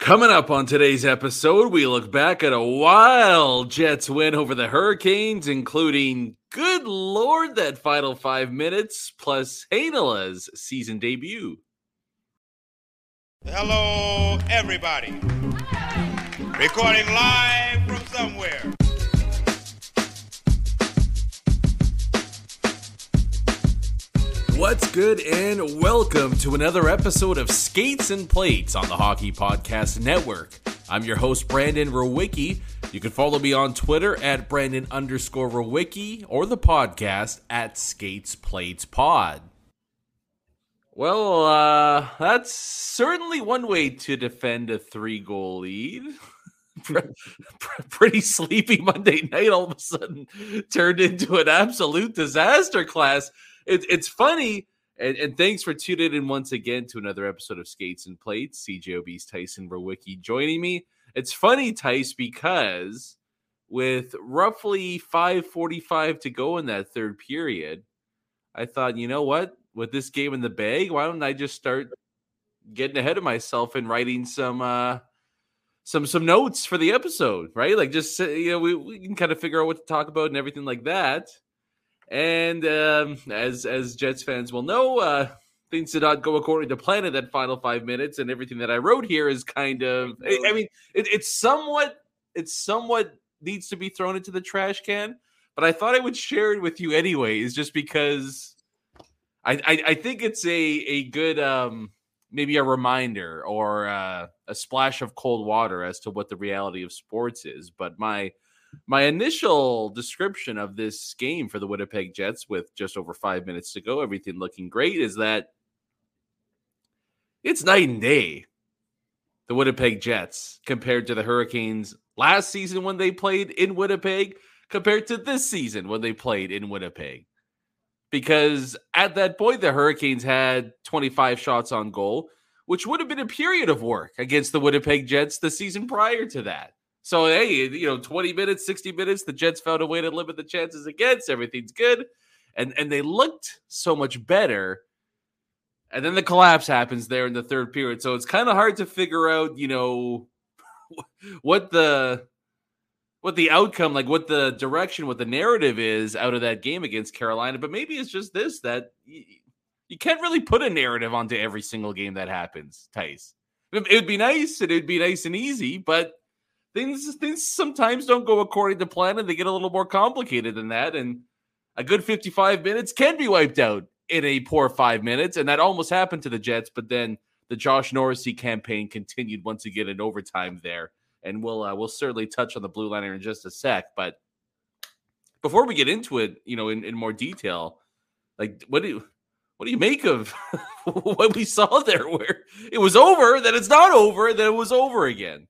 Coming up on today's episode, we look back at a wild Jets win over the Hurricanes, including, good lord, that final five minutes, plus Heinola's season debut. Hello, everybody. Recording live from somewhere. What's good, and welcome to another episode of Skates and Plates on the Hockey Podcast Network. I'm your host, Brandon Rowicki. You can follow me on Twitter at Brandon underscore Rowicki or the podcast at Skates Plates Pod. Well, uh, that's certainly one way to defend a three goal lead. Pretty sleepy Monday night all of a sudden turned into an absolute disaster class it, it's funny. And, and, thanks for tuning in once again to another episode of Skates and Plates. CJOB's Tyson Rowicki joining me. It's funny, Tice, because with roughly 545 to go in that third period, I thought, you know what? With this game in the bag, why don't I just start getting ahead of myself and writing some uh some some notes for the episode, right? Like just you know, we, we can kind of figure out what to talk about and everything like that. And um, as as Jets fans will know, uh, things did not go according to plan in that final five minutes, and everything that I wrote here is kind of. I, I mean, it, it's somewhat it's somewhat needs to be thrown into the trash can, but I thought I would share it with you anyways, just because I I, I think it's a a good um maybe a reminder or uh, a splash of cold water as to what the reality of sports is. But my my initial description of this game for the Winnipeg Jets with just over five minutes to go, everything looking great, is that it's night and day. The Winnipeg Jets compared to the Hurricanes last season when they played in Winnipeg, compared to this season when they played in Winnipeg. Because at that point, the Hurricanes had 25 shots on goal, which would have been a period of work against the Winnipeg Jets the season prior to that. So hey, you know, 20 minutes, 60 minutes, the Jets found a way to limit the chances against. Everything's good. And and they looked so much better. And then the collapse happens there in the third period. So it's kind of hard to figure out, you know, what the what the outcome, like what the direction, what the narrative is out of that game against Carolina. But maybe it's just this that you, you can't really put a narrative onto every single game that happens, Tice. It would be nice and it'd be nice and easy, but things things sometimes don't go according to plan and they get a little more complicated than that. And a good 55 minutes can be wiped out in a poor five minutes. And that almost happened to the Jets, but then the Josh Norrisy campaign continued once again in overtime there. And we'll uh, we'll certainly touch on the blue liner in just a sec. But before we get into it, you know, in, in more detail, like what do you what do you make of what we saw there where it was over, then it's not over, then it was over again?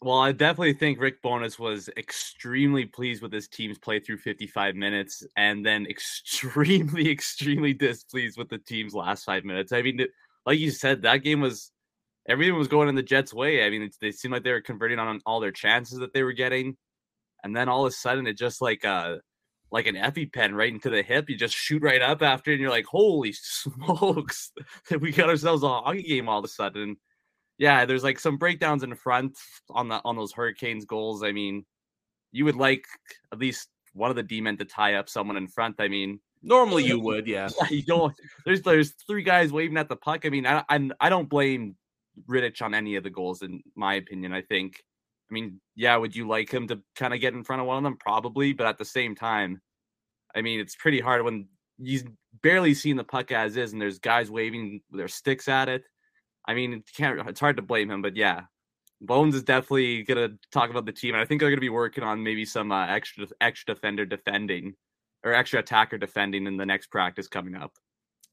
Well, I definitely think Rick Bowness was extremely pleased with his team's play through 55 minutes and then extremely, extremely displeased with the team's last five minutes. I mean, like you said, that game was everything was going in the Jets' way. I mean, they seemed like they were converting on all their chances that they were getting. And then all of a sudden, it just like uh like an EpiPen right into the hip. You just shoot right up after, and you're like, holy smokes, we got ourselves a hockey game all of a sudden yeah, there's like some breakdowns in front on the on those Hurricanes goals. I mean, you would like at least one of the D men to tie up someone in front. I mean, Normally you would, yeah. you don't. There's there's three guys waving at the puck. I mean, I I, I don't blame Rittich on any of the goals, in my opinion. I think. I mean, yeah, would you like him to kind of get in front of one of them? Probably, but at the same time, I mean, it's pretty hard when you've barely seen the puck as is, and there's guys waving their sticks at it. I mean, can't. It's hard to blame him, but yeah, Bones is definitely gonna talk about the team, and I think they're gonna be working on maybe some uh, extra extra defender defending or extra attacker defending in the next practice coming up.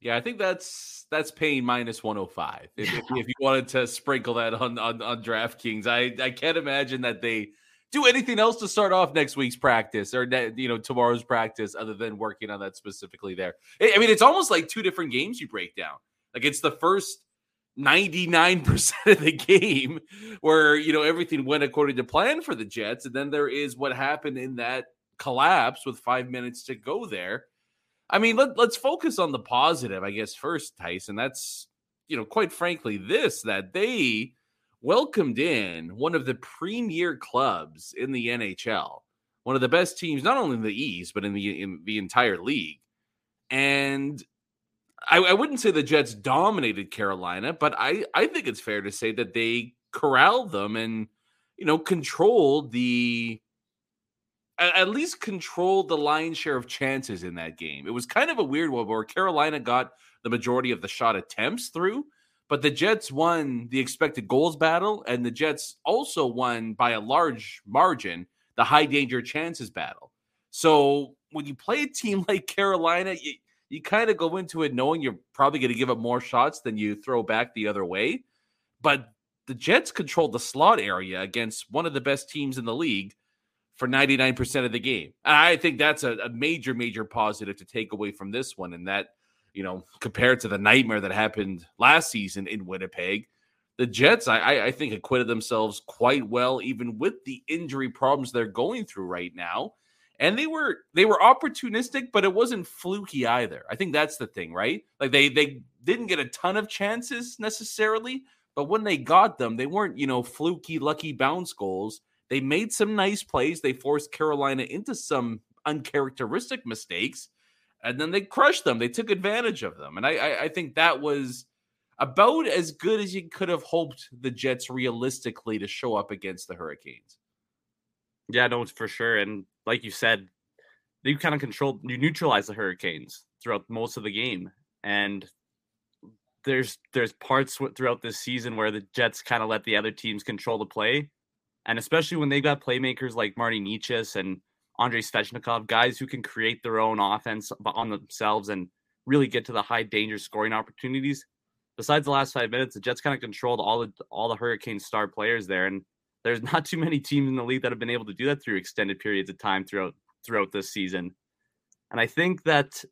Yeah, I think that's that's paying minus 105. If, if, if you wanted to sprinkle that on, on on DraftKings, I I can't imagine that they do anything else to start off next week's practice or you know tomorrow's practice other than working on that specifically there. I mean, it's almost like two different games you break down. Like it's the first 99% of the game where you know everything went according to plan for the Jets and then there is what happened in that collapse with 5 minutes to go there. I mean, let, let's focus on the positive, I guess first, Tyson. That's you know, quite frankly this that they welcomed in one of the premier clubs in the NHL, one of the best teams, not only in the East, but in the in the entire league. And I, I wouldn't say the Jets dominated Carolina, but I, I think it's fair to say that they corralled them and you know controlled the at least controlled the lion's share of chances in that game. It was kind of a weird one where Carolina got the majority of the shot attempts through, but the Jets won the expected goals battle, and the Jets also won by a large margin the high danger chances battle. So when you play a team like Carolina, you, you kind of go into it knowing you're probably going to give up more shots than you throw back the other way. But the Jets controlled the slot area against one of the best teams in the league for 99% of the game. And I think that's a, a major, major positive to take away from this one. And that you know, compared to the nightmare that happened last season in Winnipeg, the Jets, I, I think, acquitted themselves quite well, even with the injury problems they're going through right now. And they were they were opportunistic, but it wasn't fluky either. I think that's the thing, right? Like they they didn't get a ton of chances necessarily, but when they got them, they weren't you know fluky, lucky bounce goals. They made some nice plays. They forced Carolina into some uncharacteristic mistakes, and then they crushed them. They took advantage of them, and I, I, I think that was about as good as you could have hoped the Jets realistically to show up against the Hurricanes. Yeah, no, for sure. And like you said, you kind of controlled, you neutralized the Hurricanes throughout most of the game, and there's there's parts throughout this season where the Jets kind of let the other teams control the play, and especially when they got playmakers like Marty Necas and Andrei Svechnikov, guys who can create their own offense on themselves and really get to the high danger scoring opportunities. Besides the last five minutes, the Jets kind of controlled all the all the Hurricane star players there, and there's not too many teams in the league that have been able to do that through extended periods of time throughout throughout this season. And I think that,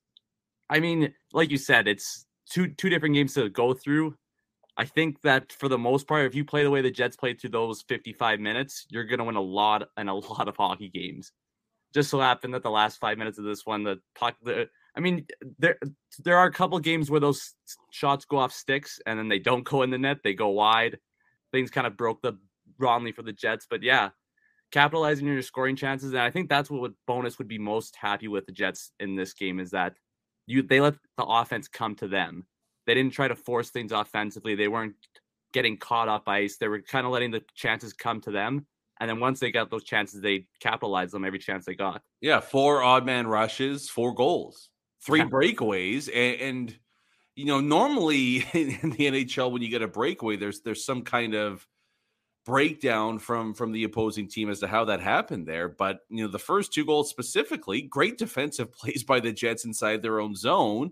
I mean, like you said, it's two two different games to go through. I think that for the most part, if you play the way the Jets played through those 55 minutes, you're going to win a lot and a lot of hockey games just so happened that the last five minutes of this one, the puck, the, I mean, there there are a couple games where those shots go off sticks and then they don't go in the net, they go wide. Things kind of broke the wrongly for the Jets, but yeah, capitalizing on your scoring chances, and I think that's what Bowness would be most happy with the Jets in this game is that you they let the offense come to them. They didn't try to force things offensively. They weren't getting caught up ice. They were kind of letting the chances come to them and then once they got those chances, they capitalized them every chance they got. Yeah, four odd man rushes, four goals, three breakaways, and, and you know normally in the NHL when you get a breakaway, there's there's some kind of breakdown from from the opposing team as to how that happened there. But you know the first two goals specifically, great defensive plays by the Jets inside their own zone,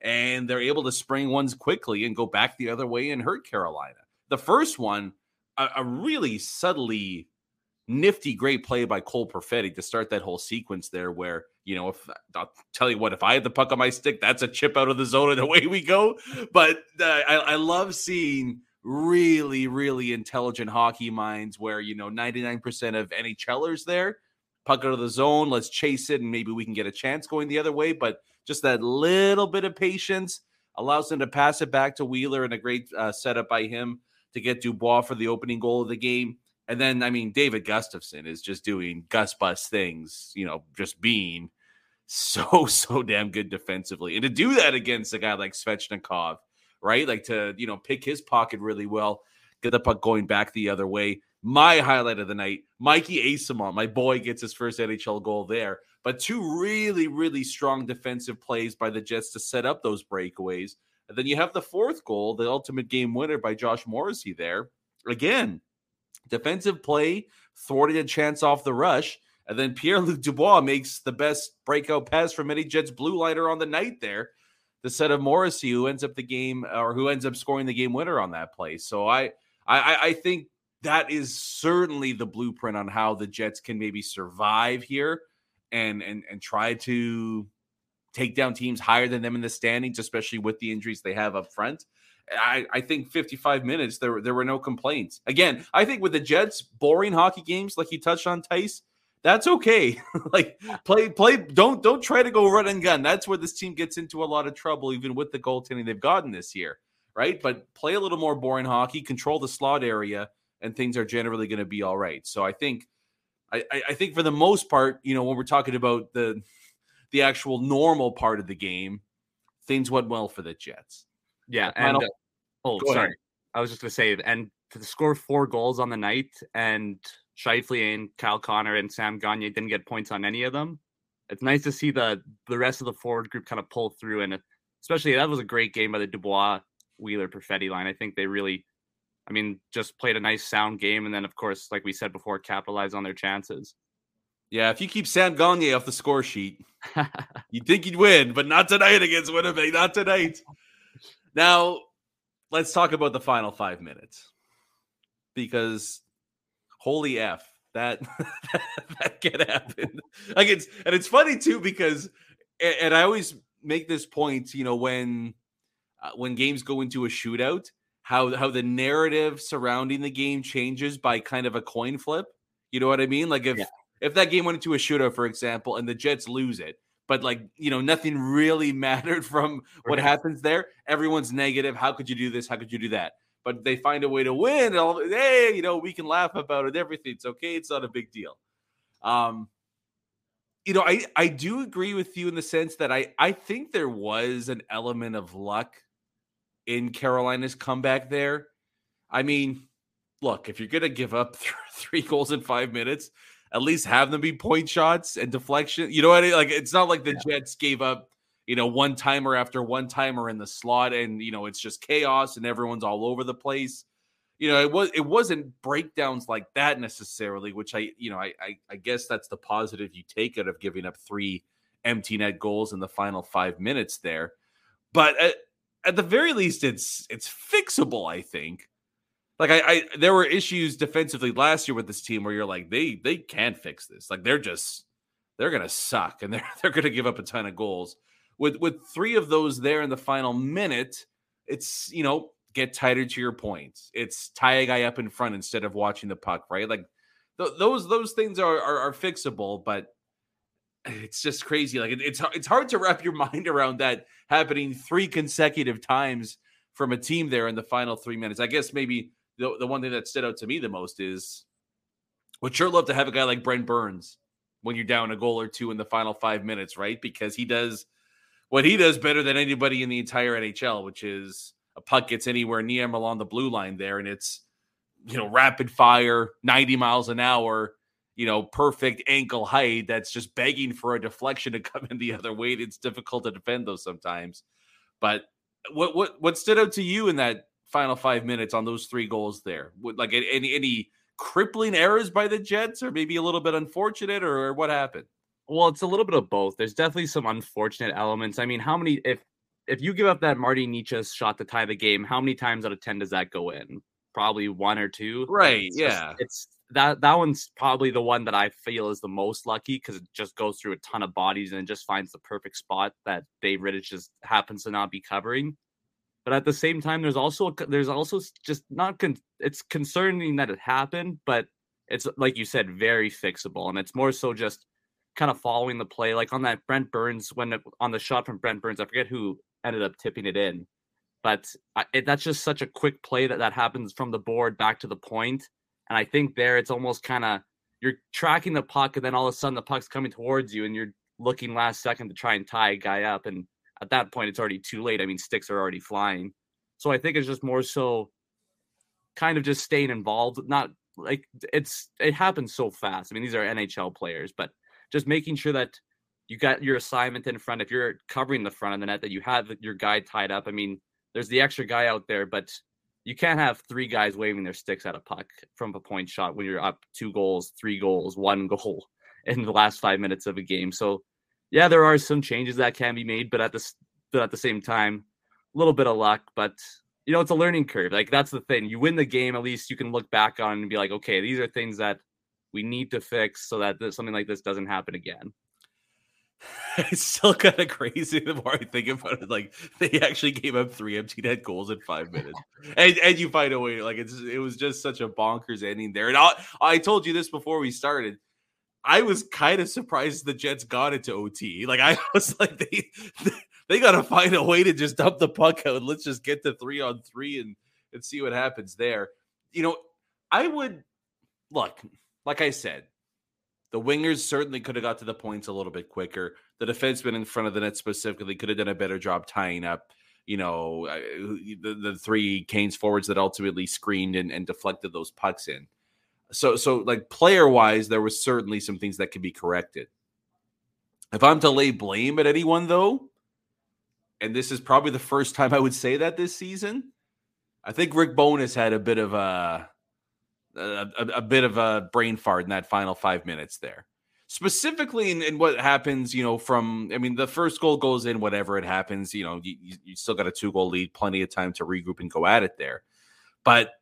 and they're able to spring ones quickly and go back the other way and hurt Carolina. The first one, a, a really subtly nifty, great play by Cole Perfetti to start that whole sequence there. Where you know, if I'll tell you what, if I had the puck on my stick, that's a chip out of the zone and away we go. But uh, I, I love seeing really, really intelligent hockey minds where you know 99% of NHLers there puck out of the zone. Let's chase it, and maybe we can get a chance going the other way. But just that little bit of patience allows them to pass it back to Wheeler, and a great uh, setup by him to get Dubois for the opening goal of the game. And then, I mean, David Gustafsson is just doing Gus Bus things, you know, just being so so damn good defensively, and to do that against a guy like Svechnikov, right? Like to you know pick his pocket really well, get the puck going back the other way. My highlight of the night, Mikey Eyssimont, my boy, gets his first NHL goal there. But two really, really strong defensive plays by the Jets to set up those breakaways. And then you have the fourth goal, the ultimate game winner by Josh Morrissey there. Again, defensive play, thwarted a chance off the rush. And then Pierre Luc Dubois makes the best breakout pass from any Jets blue lighter on the night there. The set of Morrissey, who ends up the game or who ends up scoring the game winner on that play. So I I, I think that is certainly the blueprint on how the Jets can maybe survive here and and and try to take down teams higher than them in the standings, especially with the injuries they have up front. I, I think 55 minutes there there were no complaints. Again, I think with the Jets boring hockey games like you touched on Tice, that's okay. like play play don't don't try to go run and gun. That's where this team gets into a lot of trouble even with the goaltending they've gotten this year, right? But play a little more boring hockey, control the slot area and things are generally going to be all right. So I think I, I think for the most part, you know, when we're talking about the the actual normal part of the game, things went well for the Jets. Yeah, and uh, oh, sorry, ahead. I was just gonna say, and to score four goals on the night, and Scheifele and Kyle Connor and Sam Gagner didn't get points on any of them. It's nice to see the the rest of the forward group kind of pull through, and especially that was a great game by the Dubois Wheeler Perfetti line. I think they really, I mean, just played a nice sound game, and then of course, like we said before, capitalize on their chances. Yeah, if you keep Sam Gagner off the score sheet, you'd think you'd win, but not tonight against Winnipeg. Not tonight. Now, let's talk about the final five minutes because holy f that that can happen. Like it's and it's funny too because and I always make this point. You know when uh, when games go into a shootout, how how the narrative surrounding the game changes by kind of a coin flip. You know what I mean? Like if yeah if that game went into a shootout, for example, and the Jets lose it, but like you know nothing really mattered from what right. happens there. Everyone's negative. How could you do this? How could you do that? But they find a way to win. All, hey, you know we can laugh about it. Everything. It's okay. It's not a big deal. Um, you know, I I do agree with you in the sense that I I think there was an element of luck in Carolina's comeback there. I mean, look, if you're gonna give up three goals in five minutes, at least have them be point shots and deflection. You know what I mean? Like it's not like the yeah. Jets gave up, you know, one timer after one timer in the slot, and you know it's just chaos and everyone's all over the place. You know, it was it wasn't breakdowns like that necessarily, which I, you know, I I, I guess that's the positive you take out of giving up three empty net goals in the final five minutes there. But at, at the very least, it's it's fixable. I think like I, I there were issues defensively last year with this team where you're like they they can't fix this. Like they're just they're gonna suck and they're they're gonna give up a ton of goals. With with three of those there in the final minute, it's you know get tighter to your points. It's tie a guy up in front instead of watching the puck, right? Like th- those those things are, are, are fixable, but it's just crazy. Like it, it's it's hard to wrap your mind around that happening three consecutive times from a team there in the final three minutes. I guess maybe the, the one thing that stood out to me the most is would sure love to have a guy like Brent Burns when you're down a goal or two in the final five minutes, right? Because he does what he does better than anybody in the entire NHL, which is a puck gets anywhere near him along the blue line there, and it's you know rapid fire, 90 miles an hour, you know, perfect ankle height that's just begging for a deflection to come in the other way. It's difficult to defend those sometimes. But what what what stood out to you in that final five minutes on those three goals there? Would like any any crippling errors by the Jets, or maybe a little bit unfortunate, or, or what happened? Well, it's a little bit of both. There's definitely some unfortunate elements. I mean, how many if if you give up that Marty Necas shot to tie the game, how many times out of ten does that go in? Probably one or two. Right. It's yeah. Just, it's that that one's probably the one that I feel is the most lucky because it just goes through a ton of bodies and it just finds the perfect spot that Dave Rittich just happens to not be covering but at the same time there's also there's also just not con- it's concerning that it happened but it's like you said very fixable and it's more so just kind of following the play like on that Brent Burns when on the shot from Brent Burns I forget who ended up tipping it in but I, it, that's just such a quick play that that happens from the board back to the point and I think there it's almost kind of you're tracking the puck and then all of a sudden the puck's coming towards you and you're looking last second to try and tie a guy up. And at that point, it's already too late. I mean, sticks are already flying. So I think it's just more so kind of just staying involved, not like it's it happens so fast. I mean, these are NHL players, but just making sure that you got your assignment in front. If you're covering the front of the net, that you have your guy tied up. I mean, there's the extra guy out there, but you can't have three guys waving their sticks at a puck from a point shot when you're up two goals, three goals, one goal in the last five minutes of a game. So, yeah, there are some changes that can be made, but at this, but at the same time, a little bit of luck. But you know, it's a learning curve. Like that's the thing. You win the game, at least you can look back on and be like, okay, these are things that we need to fix so that this, something like this doesn't happen again. It's still kind of crazy the more I think about it. Like they actually gave up three empty net goals in five minutes, and and you find a way. Like it's it was just such a bonkers ending there. And I, I told you this before we started. I was kind of surprised the Jets got it to OT. Like I was like they they got to find a way to just dump the puck out. Let's just get to three on three and and see what happens there. You know, I would look like I said. The wingers certainly could have got to the points a little bit quicker. The defenseman in front of the net specifically could have done a better job tying up, you know, uh, the, the three Canes forwards that ultimately screened and, and deflected those pucks in. So, so like player wise, there was certainly some things that could be corrected. If I'm to lay blame at anyone, though, and this is probably the first time I would say that this season, I think Rick Bowness had a bit of a a, a, a, bit of a brain fart in that final five minutes there. Specifically in, in, what happens, you know, from I mean, the first goal goes in, whatever it happens, you know, you, you still got a two goal lead, plenty of time to regroup and go at it there. But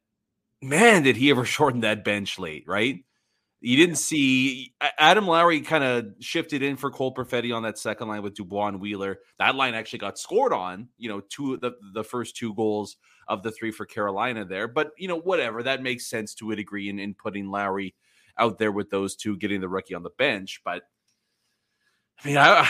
man, did he ever shorten that bench late, right? You didn't see Adam Lowry kind of shifted in for Cole Perfetti on that second line with Dubois and Wheeler. That line actually got scored on, you know, two the, the first two goals of the three for Carolina there. But, you know, whatever. That makes sense to a degree in, in putting Lowry out there with those two, getting the rookie on the bench. But I mean, I,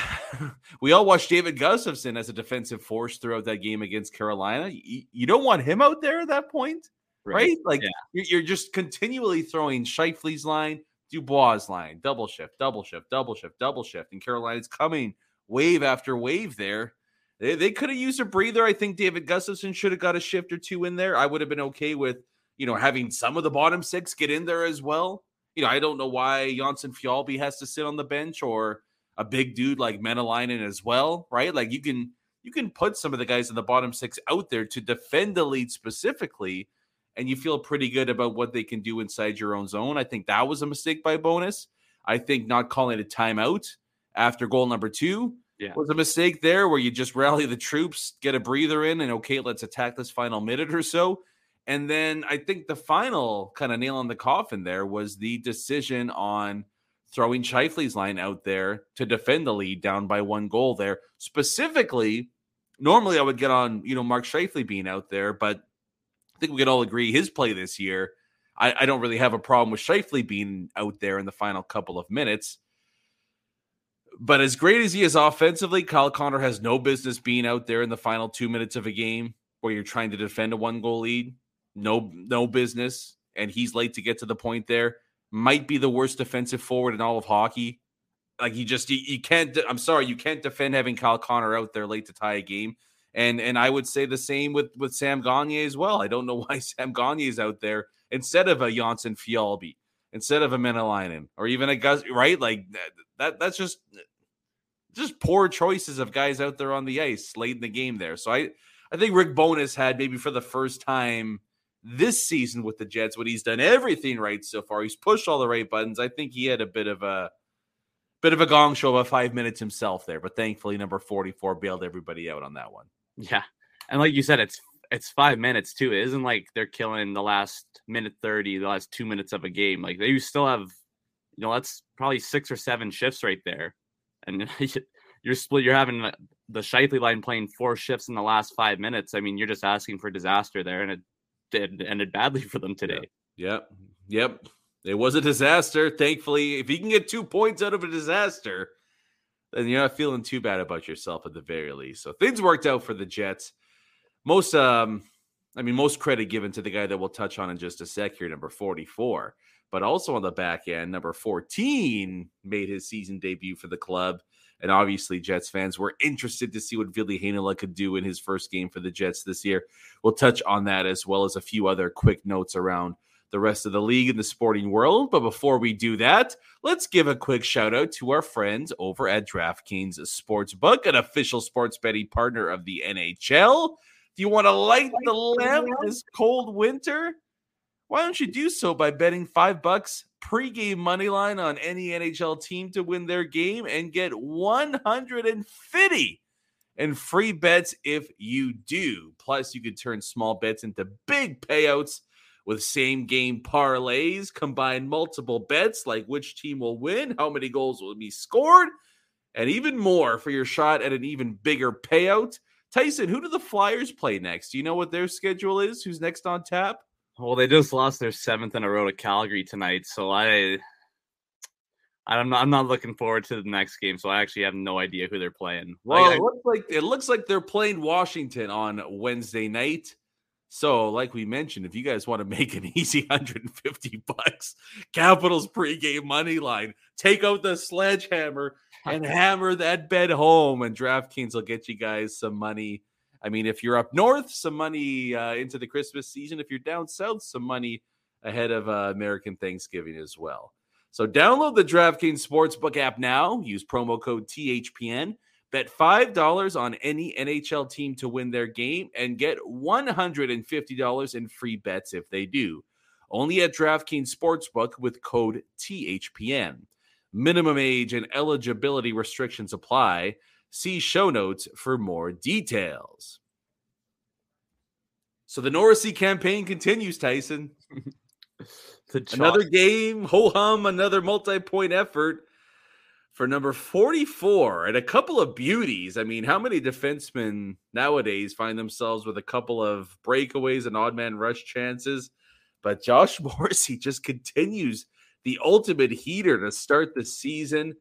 we all watched David Gustafsson as a defensive force throughout that game against Carolina. You, you don't want him out there at that point right? right? Like yeah. you're just continually throwing Scheifele's line, Dubois' line, double shift, double shift, double shift, double shift, and Carolina's coming wave after wave there. They, they could have used a breather. I think David Gustafsson should have got a shift or two in there. I would have been okay with, you know, having some of the bottom six get in there as well. You know, I don't know why Jonsson Fjallby has to sit on the bench or a big dude like Maenalanen as well, right? Like you can you can put some of the guys in the bottom six out there to defend the lead specifically and you feel pretty good about what they can do inside your own zone. I think that was a mistake by Bowness. I think not calling a timeout after goal number two yeah. was a mistake there, where you just rally the troops, get a breather in, and okay, let's attack this final minute or so. And then I think the final kind of nail on the coffin there was the decision on throwing Scheifele's line out there to defend the lead down by one goal there. Specifically, normally I would get on, you know, Mark Scheifele being out there, but think we could all agree his play this year. I, I don't really have a problem with Scheifele being out there in the final couple of minutes. But as great as he is offensively, Kyle Connor has no business being out there in the final two minutes of a game where you're trying to defend a one goal lead. No, no business. And he's late to get to the point there. Might be the worst defensive forward in all of hockey. Like you just you, you can't. I'm sorry, you can't defend having Kyle Connor out there late to tie a game. And and I would say the same with with Sam Gagner as well. I don't know why Sam Gagner is out there instead of a Jonsson Fjallby, instead of a Maenalanen, or even a Gus, right? Like that that's just just poor choices of guys out there on the ice late in the game there. So I I think Rick Bowness had maybe for the first time this season with the Jets when he's done everything right so far. He's pushed all the right buttons. I think he had a bit of a bit of a gong show about five minutes himself there, but thankfully number 44 bailed everybody out on that one. Yeah. And like you said, it's it's five minutes too. It isn't like they're killing the last minute 30, the last two minutes of a game. Like they still have, you know, that's probably six or seven shifts right there. And you're split, you're having the Scheifele line playing four shifts in the last five minutes. I mean, you're just asking for disaster there, and it did ended badly for them today. Yep. Yep. It was a disaster. Thankfully, if you can get two points out of a disaster, then you're not feeling too bad about yourself at the very least. So things worked out for the Jets. Most, um, I mean, most credit given to the guy that we'll touch on in just a sec here, number 44. But also on the back end, number 14 made his season debut for the club. And obviously, Jets fans were interested to see what Ville Heinola could do in his first game for the Jets this year. We'll touch on that as well as a few other quick notes around the rest of the league and the sporting world. But before we do that, let's give a quick shout out to our friends over at DraftKings Sportsbook, an official sports betting partner of the NHL. If you want to light the lamp this cold winter, why don't you do so by betting five bucks pregame money line on any NHL team to win their game and get 150 and free bets if you do. Plus, you could turn small bets into big payouts with same game parlays, combine multiple bets like which team will win, how many goals will be scored, and even more for your shot at an even bigger payout. Tyson, who do the Flyers play next? Do you know what their schedule is? Who's next on tap? Well, they just lost their seventh in a row to Calgary tonight, so I, I'm not, I'm not looking forward to the next game. So I actually have no idea who they're playing. Well, Like, it looks like it looks like they're playing Washington on Wednesday night. So, like we mentioned, if you guys want to make an easy 150 bucks, Capitals pregame money line, take out the sledgehammer and hammer that bet home, and DraftKings will get you guys some money. I mean, if you're up north, some money uh, into the Christmas season. If you're down south, some money ahead of uh, American Thanksgiving as well. So, download the DraftKings Sportsbook app now. Use promo code THPN. Bet $5 on any NHL team to win their game and get $150 in free bets if they do. Only at DraftKings Sportsbook with code THPN. Minimum age and eligibility restrictions apply. See show notes for more details. So the Norrisy campaign continues, Tyson. Another game, ho hum, another multi point effort for number 44 and a couple of beauties. I mean, how many defensemen nowadays find themselves with a couple of breakaways and odd man rush chances? But Josh Morrissey just continues the ultimate heater to start the season.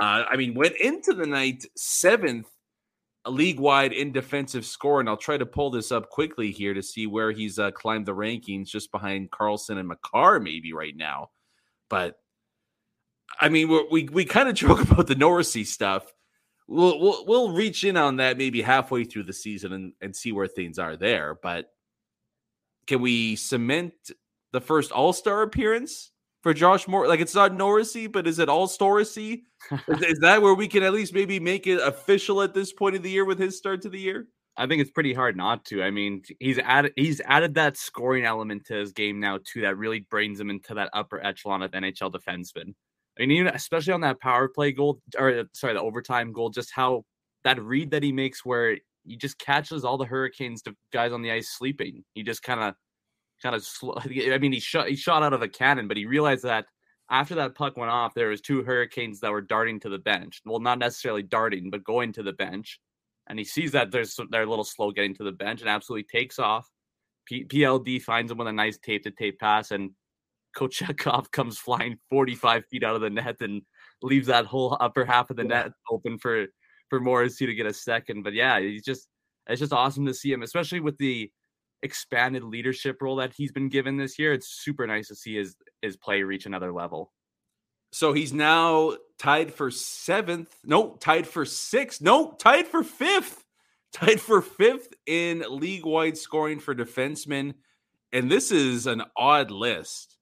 Uh, I mean, went into the night seventh league wide in defensive score. And I'll try to pull this up quickly here to see where he's uh, climbed the rankings just behind Carlson and Makar, maybe right now. But I mean, we're, we we kind of joke about the Norrisy stuff. We'll, we'll we'll reach in on that maybe halfway through the season and, and see where things are there. But can we cement the first All Star appearance for Josh Moore? Like it's not Norrisy, but is it All Storisy? is, is that where we can at least maybe make it official at this point of the year with his start to the year? I think it's pretty hard not to. I mean, he's added he's added that scoring element to his game now too. That really brings him into that upper echelon of NHL defensemen. I mean, even especially on that power play goal, or sorry, the overtime goal, just how that read that he makes, where he just catches all the Hurricanes guys on the ice sleeping. He just kind of, kind of. Sl- I mean, he shot he shot out of a cannon, but he realized that after that puck went off, there was two Hurricanes that were darting to the bench. Well, not necessarily darting, but going to the bench. And he sees that there's they're a little slow getting to the bench, and absolutely takes off. P- PLD finds him with a nice tape to tape pass, and Kochetkov comes flying 45 feet out of the net and leaves that whole upper half of the net open for for Morrissey to get a second. But yeah, he's just it's just awesome to see him, especially with the expanded leadership role that he's been given this year. It's super nice to see his his play reach another level. So he's now tied for seventh. No, tied for sixth. No, tied for fifth. Tied for fifth in league wide scoring for defensemen. And this is an odd list.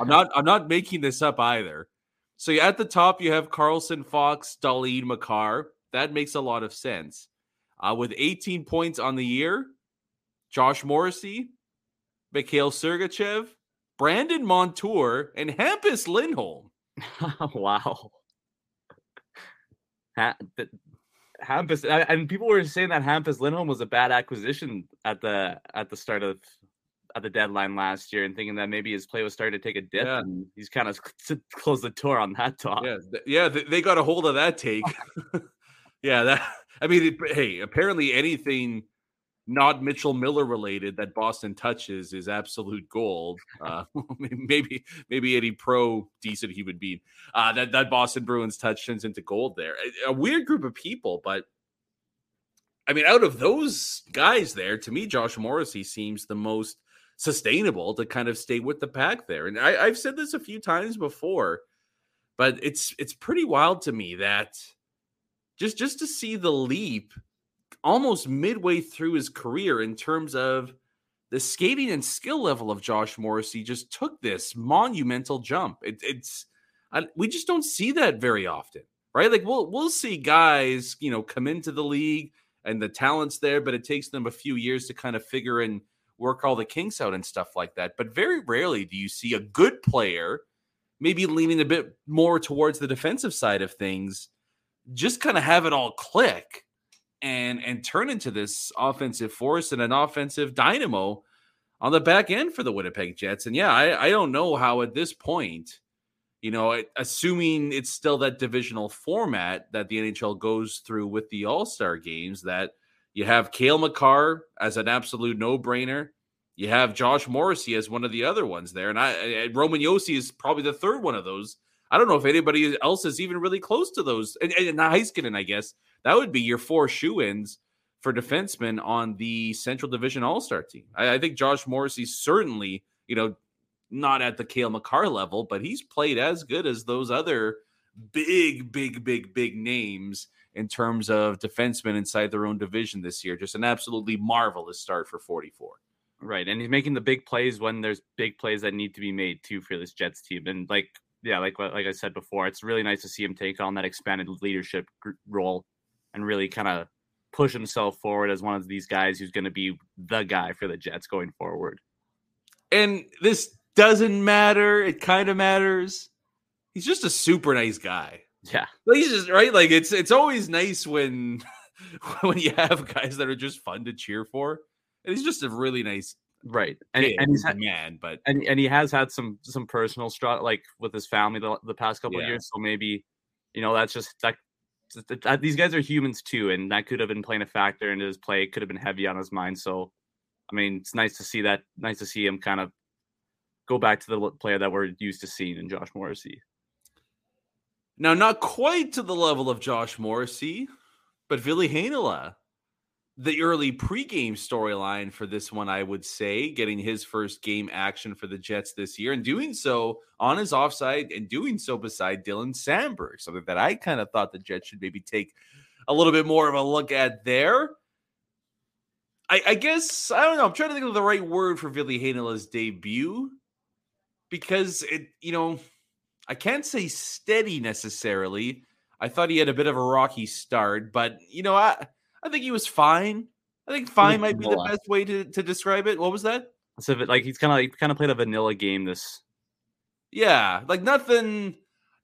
I'm not I'm not making this up either. So at the top you have Carlson, Fox, Dahlin, Makar. That makes a lot of sense. Uh, with 18 points on the year, Josh Morrissey, Mikhail Sergachev, Brandon Montour, and Hampus Lindholm. wow. Ha- th- Hampus and people were saying that Hampus Lindholm was a bad acquisition at the at the start of at the deadline last year, and thinking that maybe his play was starting to take a dip, Yeah. and he's kind of closed the door on that talk. Yeah, yeah, they got a hold of that take. yeah, that I mean, it, hey, apparently anything not Mitchell Miller related that Boston touches is absolute gold. Uh, maybe maybe any pro decent human being uh, that that Boston Bruins touch turns into gold. There, a, a weird group of people, but I mean, out of those guys there, to me, Josh Morrissey seems the most sustainable to kind of stay with the pack there. And I, I've said this a few times before, but it's it's pretty wild to me that just just to see the leap almost midway through his career in terms of the skating and skill level of Josh Morrissey just took this monumental jump. It, it's I, we just don't see that very often, right? Like we'll we'll see guys, you know, come into the league and the talent's there, but it takes them a few years to kind of figure and work all the kinks out and stuff like that. But very rarely do you see a good player, maybe leaning a bit more towards the defensive side of things, just kind of have it all click and and turn into this offensive force and an offensive dynamo on the back end for the Winnipeg Jets. And yeah, I, I don't know how at this point, you know, assuming it's still that divisional format that the NHL goes through with the All Star games, that you have Cale Makar as an absolute no brainer. You have Josh Morrissey as one of the other ones there, and I Roman Josi is probably the third one of those. I don't know if anybody else is even really close to those. And, and Heiskanen, I guess that would be your four shoe ins for defensemen on the Central Division All Star team. I, I, think Josh Morrissey's certainly, you know, not at the Cale Makar level, but he's played as good as those other big, big, big, big names in terms of defensemen inside their own division this year. Just an absolutely marvelous start for 44. Right. And he's making the big plays when there's big plays that need to be made too for this Jets team. And like, yeah, like like I said before, it's really nice to see him take on that expanded leadership role and really kind of push himself forward as one of these guys who's going to be the guy for the Jets going forward. And this doesn't matter. It kind of matters. He's just a super nice guy. Yeah. He's just right. Like it's it's always nice when when you have guys that are just fun to cheer for. And he's just a really nice right and, kid, and he's had, man but and, and he has had some some personal struggle like with his family the, the past couple yeah. of years so maybe you know that's just that these guys are humans too, and that could have been playing a factor into his play. It could have been heavy on his mind. So, I mean, it's nice to see that. Nice to see him kind of go back to the player that we're used to seeing in Josh Morrissey. Now, not quite to the level of Josh Morrissey, but Ville Heinola the early pregame storyline for this one, I would say, getting his first game action for the Jets this year and doing so on his offside and doing so beside Dylan Samberg, something that I kind of thought the Jets should maybe take a little bit more of a look at there. I, I guess, I don't know, I'm trying to think of the right word for Ville Heinola's debut because it, you know, I can't say steady necessarily. I thought he had a bit of a rocky start, but, you know, I I think he was fine. I think fine might be the best way to, to describe it. What was that? So like he's kind of like kind of played a vanilla game this. Yeah, like nothing,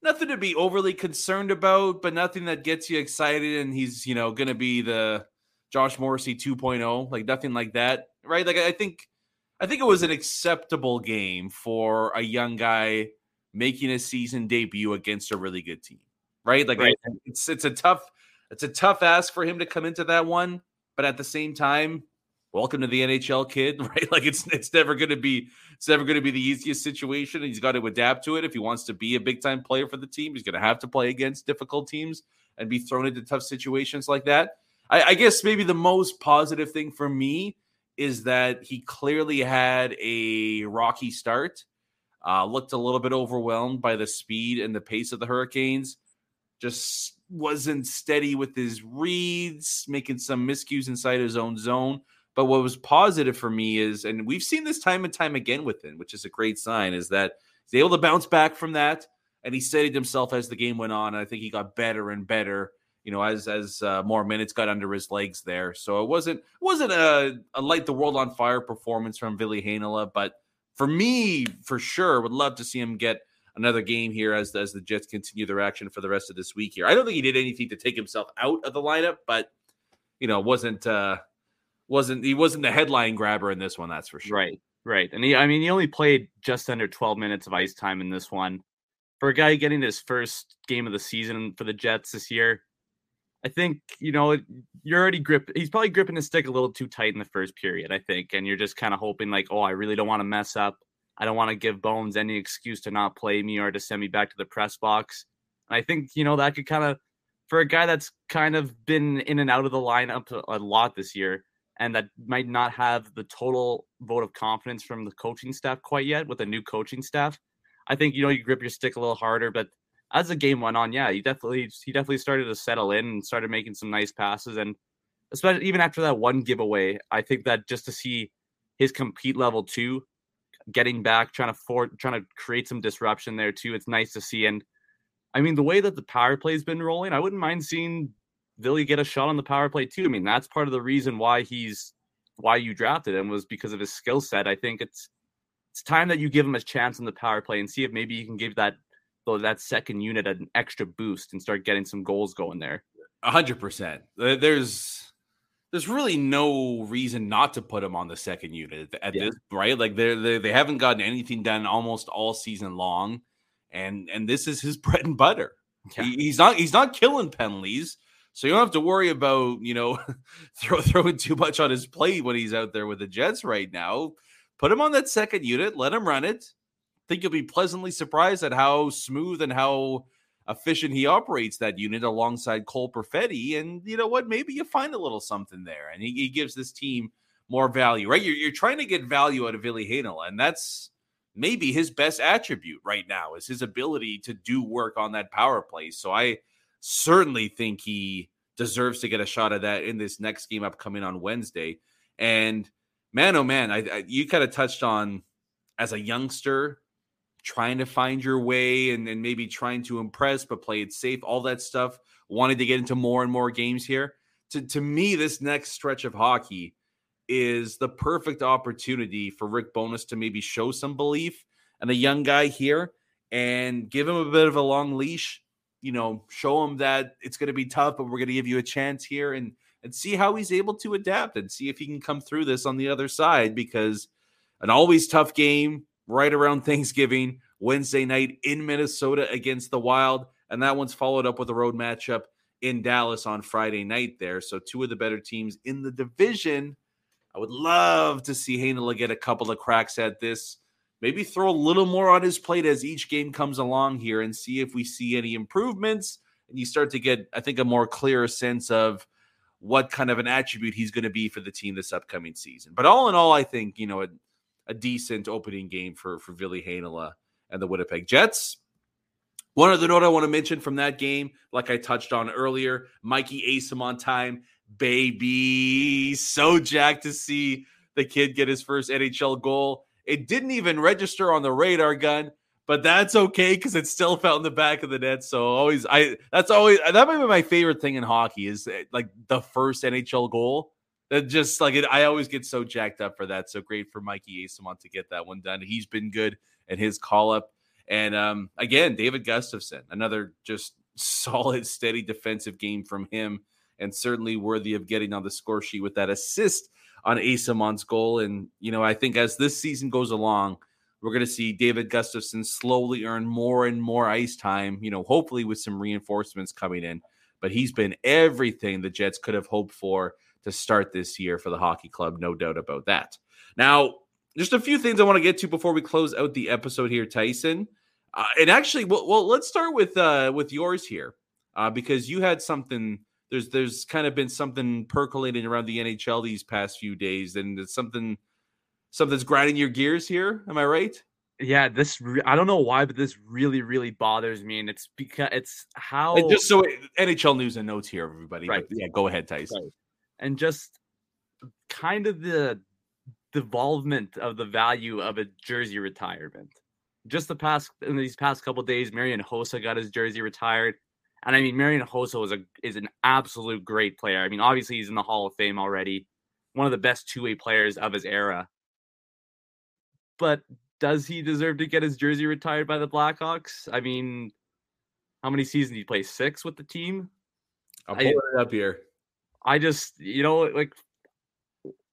nothing to be overly concerned about, but nothing that gets you excited. And he's you know going to be the Josh Morrissey 2.0, like nothing like that, right? Like I think, I think it was an acceptable game for a young guy making a season debut against a really good team, right? Like right. I, it's it's a tough it's a tough ask for him to come into that one, but at the same time, welcome to the NHL, kid. Right? Like it's it's never going to be it's never going to be the easiest situation. He's got to adapt to it if he wants to be a big time player for the team. He's going to have to play against difficult teams and be thrown into tough situations like that. I, I guess maybe the most positive thing for me is that he clearly had a rocky start. Uh, looked a little bit overwhelmed by the speed and the pace of the Hurricanes. Just wasn't steady with his reads, making some miscues inside his own zone. But what was positive for me is, and we've seen this time and time again with him, which is a great sign, is that he's able to bounce back from that, and he steadied himself as the game went on. And I think he got better and better, you know, as as uh, more minutes got under his legs there. So it wasn't it wasn't a, a light the world on fire performance from Ville Heinola, but for me, for sure, would love to see him get another game here as as the Jets continue their action for the rest of this week here. I don't think he did anything to take himself out of the lineup, but you know, wasn't uh wasn't he wasn't the headline grabber in this one, that's for sure. Right. Right. And he I mean he only played just under 12 minutes of ice time in this one. For a guy getting his first game of the season for the Jets this year, I think, you know, you're already grip he's probably gripping his stick a little too tight in the first period, I think. And you're just kind of hoping like, oh, I really don't want to mess up. I don't want to give Bones any excuse to not play me or to send me back to the press box. I think, you know, that could kind of, for a guy that's kind of been in and out of the lineup a lot this year and that might not have the total vote of confidence from the coaching staff quite yet with the new coaching staff, I think, you know, you grip your stick a little harder. But as the game went on, yeah, he definitely he definitely started to settle in and started making some nice passes. And especially even after that one giveaway, I think that just to see his compete level two getting back, trying to for trying to create some disruption there too. It's nice to see. And I mean, the way that the power play's been rolling, I wouldn't mind seeing Billy get a shot on the power play too. I mean, that's part of the reason why he's why you drafted him was because of his skill set. I think it's it's time that you give him a chance on the power play and see if maybe you can give that that second unit an extra boost and start getting some goals going there. A hundred percent. There's there's really no reason not to put him on the second unit at yeah. this right. Like they they they haven't gotten anything done almost all season long, and and this is his bread and butter. Yeah. He, he's not he's not killing penalties. So you don't have to worry about, you know, throw, throwing too much on his plate when he's out there with the Jets right now. Put him on that second unit, let him run it. Think you'll be pleasantly surprised at how smooth and how efficient he operates that unit alongside Cole Perfetti. And you know what? Maybe you find a little something there. And he, he gives this team more value, right? You're, you're trying to get value out of Ville Heinola, and that's maybe his best attribute right now is his ability to do work on that power play. So I certainly think he deserves to get a shot at that in this next game upcoming on Wednesday. And man, oh man, I, I you kind of touched on as a youngster trying to find your way and, and maybe trying to impress but play it safe, all that stuff. Wanted to get into more and more games here. To to me, this next stretch of hockey is the perfect opportunity for Rick Bowness to maybe show some belief and a young guy here and give him a bit of a long leash you know, show him that it's going to be tough, but we're going to give you a chance here and and see how he's able to adapt and see if he can come through this on the other side because an always tough game right around Thanksgiving, Wednesday night in Minnesota against the Wild, and that one's followed up with a road matchup in Dallas on Friday night there. So two of the better teams in the division. I would love to see Heinola get a couple of cracks at this maybe throw a little more on his plate as each game comes along here and see if we see any improvements. And you start to get, I think, a more clear sense of what kind of an attribute he's going to be for the team this upcoming season. But all in all, I think, you know, a, decent opening game for, for Ville Heinola and the Winnipeg Jets. One other note I want to mention from that game, like I touched on earlier, Mikey Eyssimont time, baby. So jacked to see the kid get his first NHL goal. It didn't even register on the radar gun, but that's okay because it still fell in the back of the net. So always, I that's always that might be my favorite thing in hockey is eh, like the first NHL goal. That just like it, I always get so jacked up for that. So great for Mikey Eyssimont to get that one done. He's been good in his call up. And um, again, David Gustafsson, another just solid, steady defensive game from him, and certainly worthy of getting on the score sheet with that assist on Eyssimont's goal. And, you know, I think as this season goes along, we're going to see David Gustafsson slowly earn more and more ice time, you know, hopefully with some reinforcements coming in. But he's been everything the Jets could have hoped for to start this year for the hockey club, no doubt about that. Now, just a few things I want to get to before we close out the episode here, Tyson. Uh, and actually, well, well, let's start with uh, with yours here, uh, because you had something there's there's kind of been something percolating around the NHL these past few days, and it's something something's grinding your gears here. Am I right? Yeah, this re- I don't know why, but this really really bothers me, and it's because it's how and just so NHL news and notes here, everybody. Right. But yeah, go ahead, Tyson. Right. And just kind of the devolvement of the value of a jersey retirement. Just the past in these past couple days, Marian Hossa got his jersey retired. And I mean, Marian Hossa is a is an absolute great player. I mean, obviously he's in the Hall of Fame already, one of the best two way players of his era. But does he deserve to get his jersey retired by the Blackhawks? I mean, how many seasons did he play? Six with the team. I'll pull I, it up here. I just, you know, like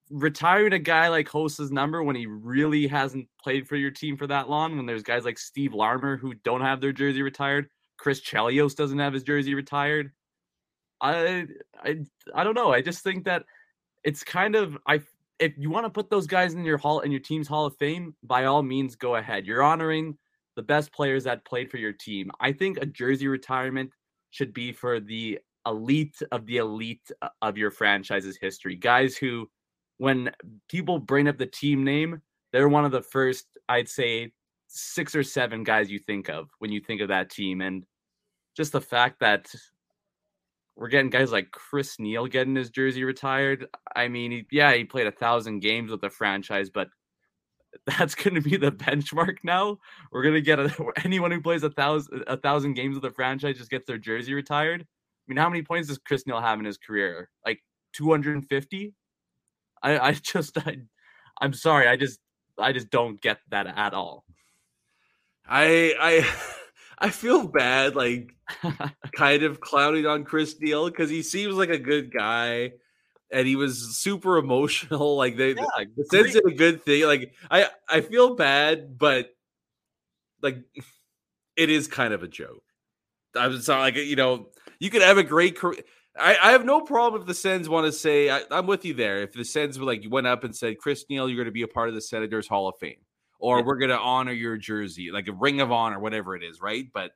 retiring a guy like Hossa's number when he really hasn't played for your team for that long, when there's guys like Steve Larmer who don't have their jersey retired, Chris Chelios doesn't have his jersey retired. I I I don't know. I just think that it's kind of I if you want to put those guys in your hall in your team's hall of fame, by all means go ahead. You're honoring the best players that played for your team. I think a jersey retirement should be for the elite of the elite uh, of your franchise's history. Guys who when people bring up the team name, they're one of the first, I'd say, six or seven guys you think of when you think of that team. And just the fact that we're getting guys like Chris Neil getting his jersey retired. I mean, yeah, he played a thousand games with the franchise, but that's going to be the benchmark now. We're going to get a, anyone who plays a thousand a thousand games with the franchise just gets their jersey retired. I mean, how many points does Chris Neil have in his career? Like 250. I I just I, I'm sorry, I just I just don't get that at all. I I I feel bad, like kind of clouding on Chris Neil because he seems like a good guy and he was super emotional. Like they Yeah, the sense of a good thing. Like I I feel bad, but like it is kind of a joke. I'm sorry, like you know, you could have a great career. I, I have no problem if the Sens want to say I, I'm with you there. If the Sens were like you went up and said, Chris Neil, you're going to be a part of the Senators Hall of Fame, or Yeah. we're going to honor your jersey, like a Ring of Honor, whatever it is, right? But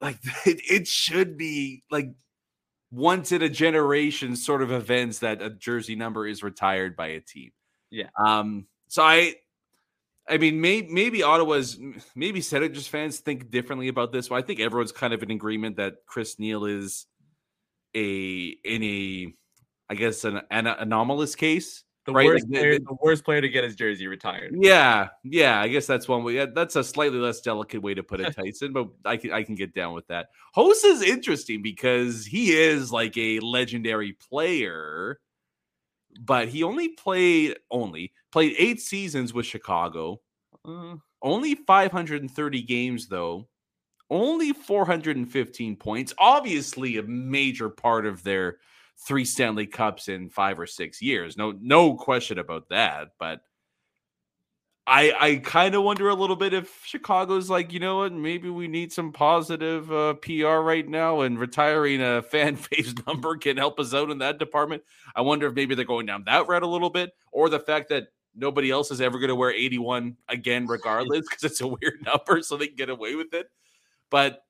like it, it should be like once in a generation sort of events that a jersey number is retired by a team. Yeah. Um. So I, I mean, maybe maybe Ottawa's maybe Senators fans think differently about this, but I think everyone's kind of in agreement that Chris Neil is a in a, I guess an, an anomalous case. The Right, worst like player, the- the worst player to get his jersey retired. Yeah, yeah. I guess that's one way. That's a slightly less delicate way to put it, Tyson. but I can I can get down with that. Hossa is interesting because he is like a legendary player, but he only played only played eight seasons with Chicago. Uh, Only 530 games though. Only 415 points. Obviously, a major part of their three Stanley Cups in five or six years. No, no question about that. But I I kind of wonder a little bit if Chicago's like, you know what, maybe we need some positive uh, PR right now, and retiring a fan base number can help us out in that department. I wonder if maybe they're going down that route a little bit, or the fact that nobody else is ever going to wear 81 again, regardless, because it's a weird number, so they can get away with it. But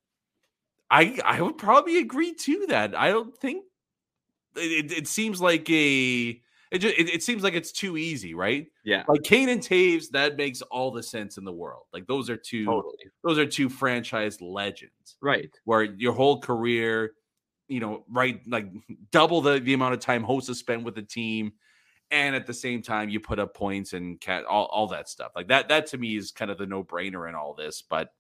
I I would probably agree to that. I don't think it, it seems like a it, just, it it seems like it's too easy, right? yeah, Like Kane and Toews, that makes all the sense in the world. Like those are two totally. those are two franchise legends Right. where your whole career, you know, right, like double the, the amount of time hosts have spent with the team, and at the same time you put up points and cat all, all that stuff. Like that, that to me is kind of the no brainer in all this, but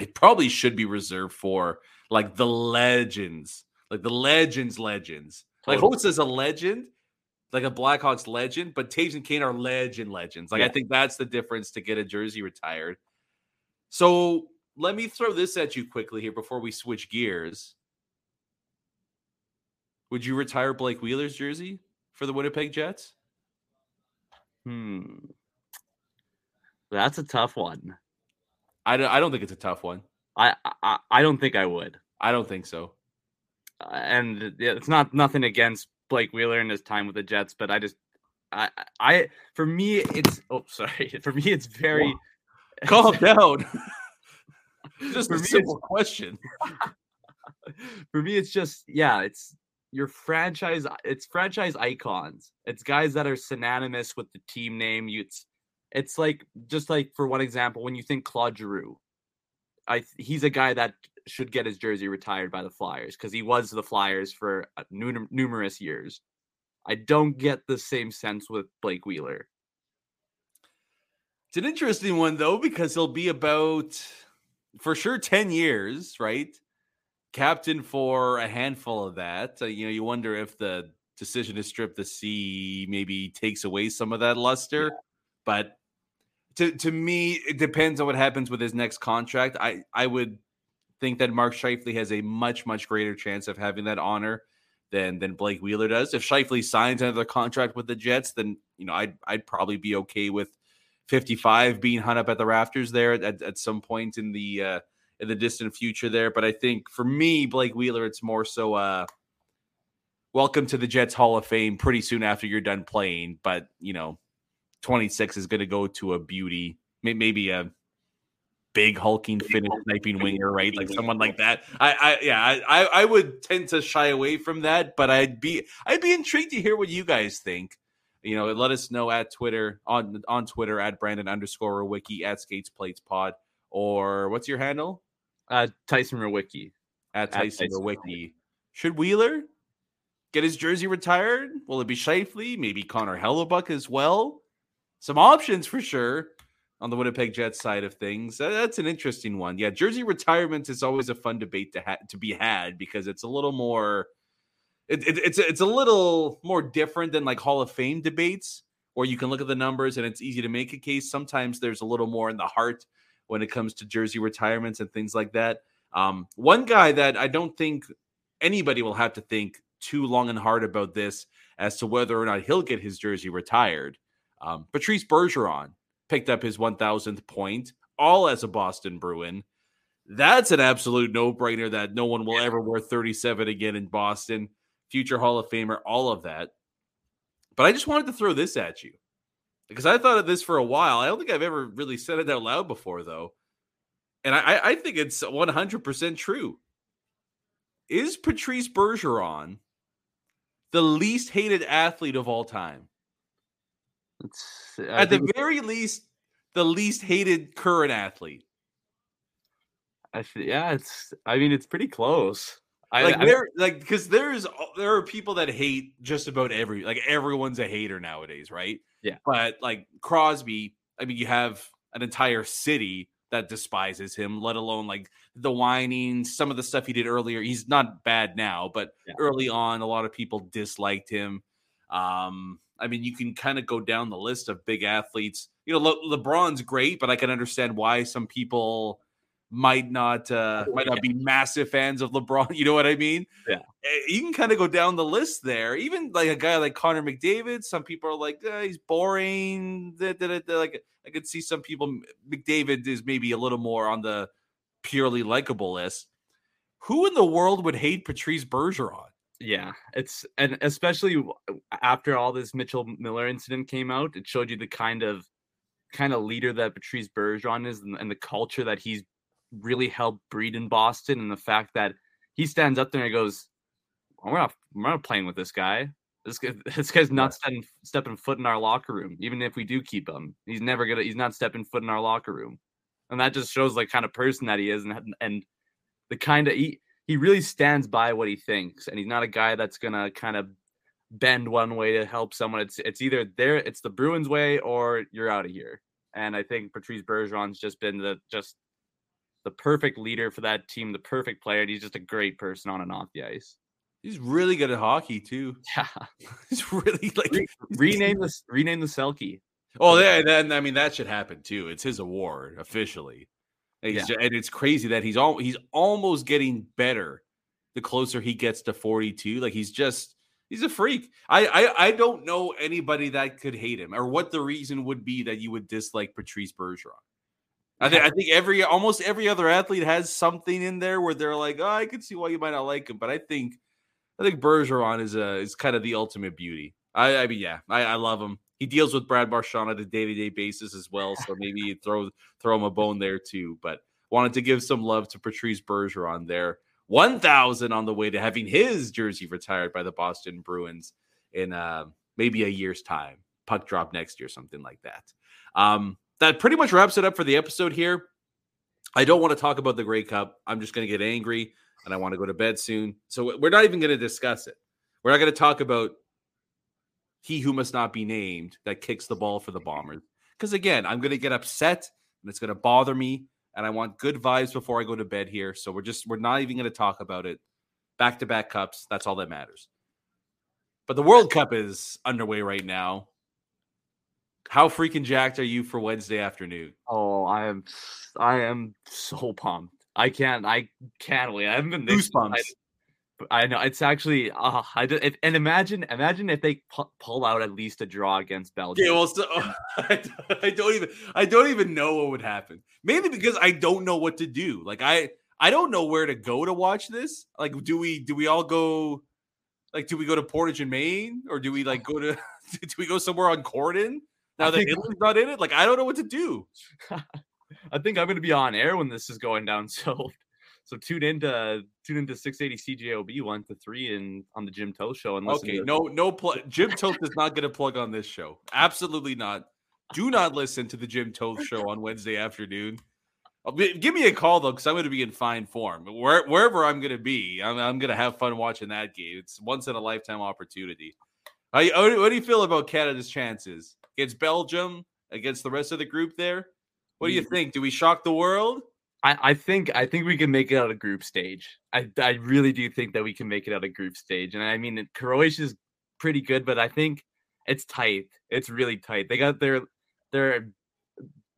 it probably should be reserved for like the legends, like the legends, legends. Like Totally. Hossa is a legend, like a Blackhawks legend, but Toews and Kane are legend legends. Like I think that's the difference to get a jersey retired. So let me throw this at you quickly here before we switch gears. Would you retire Blake Wheeler's jersey for the Winnipeg Jets? Hmm. That's a tough one. I don't, I don't think it's a tough one. I I, I don't think I would. I don't think so. Uh, and it's not nothing against Blake Wheeler and his time with the Jets, but I just I I for me it's oh sorry for me it's very Calm down. Just For a me, simple question. for me it's just yeah it's your franchise it's franchise icons it's guys that are synonymous with the team name you it's it's like just like for one example when you think Claude Giroux I he's a guy that should get his jersey retired by the Flyers because he was the Flyers for uh, numerous years I don't get the same sense with Blake Wheeler It's an interesting one though because he'll be about for sure 10 years, right? Captain for a handful of that. Uh, you know, you wonder if the decision to strip the C maybe takes away some of that luster. But to to me, it depends on what happens with his next contract. I I would think that Mark Scheifele has a much much greater chance of having that honor than than Blake Wheeler does. If Scheifele signs another contract with the Jets, then you know I'd I'd probably be okay with 55 being hung up at the rafters there at, at some point in the uh in the distant future there. But I think for me, Blake Wheeler, it's more so uh welcome to the Jets Hall of Fame pretty soon after you're done playing. But you know, 26 is gonna go to a beauty, maybe a big hulking Finnish sniping winger, right? Like someone like that. I, I yeah, I, I I would tend to shy away from that, but I'd be I'd be intrigued to hear what you guys think. You know, let us know at Twitter on on Twitter at Brandon underscore wiki at Skates Plates Pod or what's your handle? Uh, Tyson Rowicki. At At Tyson Tyson Rowicki. Should Wheeler get his jersey retired? Will it be Scheifele? Maybe Connor Hellebuyck as well? Some options for sure on the Winnipeg Jets side of things. That's an interesting one. Yeah, jersey retirement is always a fun debate to ha- to be had because it's a little more it, it, it's it's a little more different than like Hall of Fame debates where you can look at the numbers and it's easy to make a case. Sometimes there's a little more in the heart when it comes to jersey retirements and things like that. Um, one guy that I don't think anybody will have to think too long and hard about this as to whether or not he'll get his jersey retired. Um, Patrice Bergeron picked up his 1000th point, all as a Boston Bruin. That's an absolute no brainer that no one will ever wear 37 again in Boston. Future Hall of Famer, all of that. But I just wanted to throw this at you because I thought of this for a while. I don't think I've ever really said it out loud before, though. And I, I think it's 100% true. Is Patrice Bergeron the least hated athlete of all time? It's, I At the think- very least, the least hated current athlete. I th- yeah, it's. I mean, it's pretty close. I, like I- there like because there's there are people that hate just about every like everyone's a hater nowadays right Yeah. but like crosby i mean you have an entire city that despises him let alone like the whining some of the stuff he did earlier he's not bad now but Yeah. early on a lot of people disliked him um i mean you can kind of go down the list of big athletes you know Le- lebron's great but i can understand why some people might not uh might not be massive fans of LeBron. You know what I mean? Yeah. Eh, You can kind of go down the list there. Even like a guy like Connor McDavid, some people are like, "Eh, he's boring. da, da, da, da." Like I could see some people McDavid is maybe a little more on the purely likable list. Who in the world would hate Patrice Bergeron? Yeah, it's and especially after all this Mitchell Miller incident came out, it showed you the kind of kind of leader that Patrice Bergeron is and, and the culture that he's really helped breed in Boston and the fact that he stands up there and goes, "We're not we're not playing with this guy. This guy, this guy's not stepping stepping foot in our locker room. Even if we do keep him, he's never gonna. He's not stepping foot in our locker room." And that just shows like kind of person that he is and and the kind of he he really stands by what he thinks and he's not a guy that's gonna kind of bend one way to help someone. It's it's either there it's the bruins way or you're out of here. And i think patrice bergeron's just been the just the perfect leader for that team the perfect player and he's just a great person on and off the ice. He's really good at hockey too. yeah. He's really like Re- rename the rename the Selke. Oh, yeah, then I mean that should happen too. It's his award officially, Yeah. ju- and it's crazy that he's all he's almost getting better the closer he gets to forty two. Like he's just he's a freak. I, I I don't know anybody that could hate him or what the reason would be that you would dislike Patrice Bergeron. I think I think every almost every other athlete has something in there where they're like, oh, I could see why you might not like him, but I think I think Bergeron is a is kind of the ultimate beauty. I, I mean, yeah, I, I love him. He deals with Brad Marchand on a day to day basis as well, so maybe you throw throw him a bone there too. But wanted to give some love to Patrice Bergeron there. One thousand on the way to having his jersey retired by the Boston Bruins in uh, maybe a year's time. Puck drop next year, something like that. Um, that pretty much wraps it up for the episode here. I don't want to talk about the Grey Cup. I'm just going to get angry and I want to go to bed soon. So we're not even going to discuss it. We're not going to talk about he who must not be named that kicks the ball for the Bombers. Because again, I'm going to get upset and it's going to bother me. And I want good vibes before I go to bed here. So we're just, we're not even going to talk about it. Back to back cups. That's all that matters. But the World Cup is underway right now. How freaking jacked are you for Wednesday afternoon? oh i am I am so pumped i can't i can't wait i haven't been this Goosebumps. excited. I know it's actually. Uh, I just, if, and imagine, imagine if they pu- pull out at least a draw against Belgium. Yeah, well, so, I, I don't even I don't even know what would happen. Mainly because I don't know what to do. Like I I don't know where to go to watch this. Like, do we do we all go? Like, do we go to Portage and Main, or do we like go to? do we go somewhere on Corydon? Now I that think- Italy's not in it, like I don't know what to do. I think I'm going to be on air when this is going down. So, so tune into tune into 680 CJOB one to three and on the Jim Toth show and. Okay, to, no, no. Pl- Jim Toth is not going to plug on this show. Absolutely not. Do not listen to the Jim Toth show on Wednesday afternoon. Give me a call though, because I'm going to be in fine form. Where, wherever I'm going to be, I'm, I'm going to have fun watching that game. It's once in a lifetime opportunity. How you- What do you feel about Canada's chances against Belgium, against the rest of the group there? What do you Mm. think? Do we shock the world? I, I think I think we can make it out of group stage. I, I really do think that we can make it out of group stage. And I mean Croatia's pretty good, but I think it's tight. It's really tight. They got their their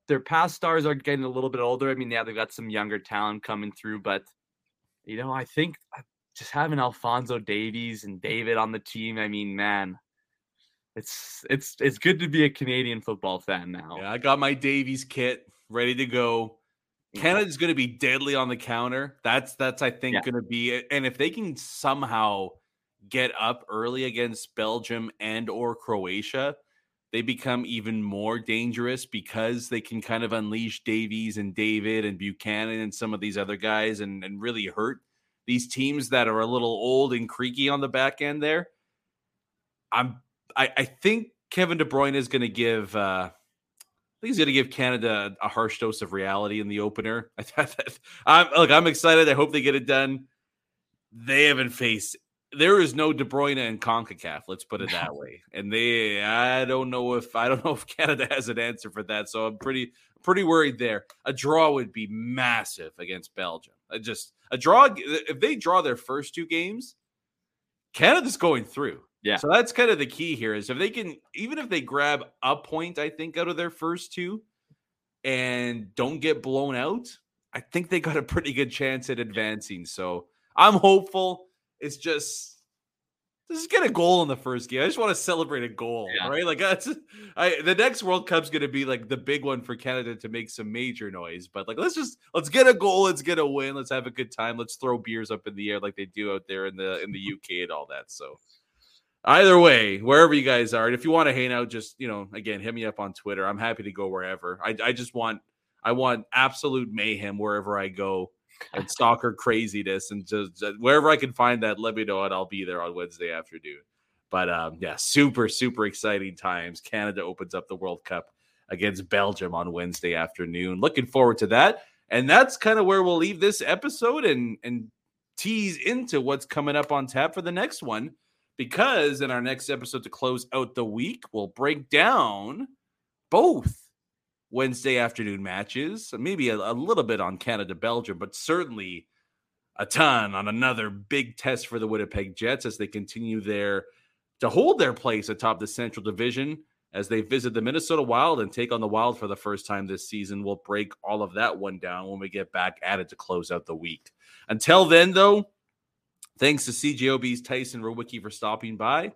their past stars are getting a little bit older. I mean, yeah, they've got some younger talent coming through, but you know, I think uh, just having Alfonso Davies and David on the team, I mean, man, it's it's it's good to be a Canadian football fan now. Yeah, I got my Davies kit ready to go. Canada's going to be deadly on the counter. That's that's I think Yeah. going to be it. And if they can somehow get up early against Belgium and or Croatia, they become even more dangerous because they can kind of unleash Davies and David and Buchanan and some of these other guys and, and really hurt these teams that are a little old and creaky on the back end there. I'm I, I think Kevin De Bruyne is going to give uh I think he's going to give Canada a harsh dose of reality in the opener. I'm look, I'm excited. I hope they get it done. They haven't faced. There is no De Bruyne in Concacaf. Let's put it that way. And they, I don't know if I don't know if Canada has an answer for that. So I'm pretty pretty worried there. A draw would be massive against Belgium. I just a draw. If they draw their first two games, Canada's going through. Yeah. So that's kind of the key here is if they can, even if they grab a point, I think out of their first two, and don't get blown out, I think they got a pretty good chance at advancing. So I'm hopeful. It's just just get a goal in the first game. I just want to celebrate a goal, Yeah. right? Like that's I the next World Cup's gonna be like the big one for Canada to make some major noise. But like let's just let's get a goal, let's get a win, let's have a good time, let's throw beers up in the air like they do out there in the in the UK and all that. So either way, wherever you guys are, and if you want to hang out, just you know, again, hit me up on Twitter. I'm happy to go wherever. I I just want I want absolute mayhem wherever I go and soccer craziness and just just wherever I can find that, let me know and I'll be there on Wednesday afternoon. But um, yeah, super, super exciting times. Canada opens up the World Cup against Belgium on Wednesday afternoon. Looking forward to that. And that's kind of where we'll leave this episode and and tease into what's coming up on tap for the next one. Because in our next episode to close out the week, we'll break down both Wednesday afternoon matches, maybe a, a little bit on Canada Belgium, but certainly a ton on another big test for the Winnipeg Jets as they continue their to hold their place atop the Central Division as they visit the Minnesota Wild and take on the Wild for the first time this season. We'll break all of that one down when we get back at it to close out the week. Until then, though, thanks to CJOB's Tyson Rowicki for stopping by.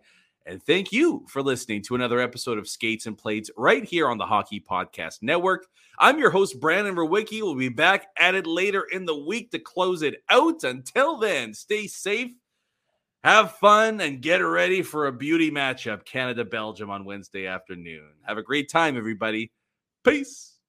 And thank you for listening to another episode of Skates and Plates right here on the Hockey Podcast Network. I'm your host, Brandon Rowicki. We'll be back at it later in the week to close it out. Until then, stay safe, have fun, and get ready for a beauty matchup Canada Belgium on Wednesday afternoon. Have a great time, everybody. Peace.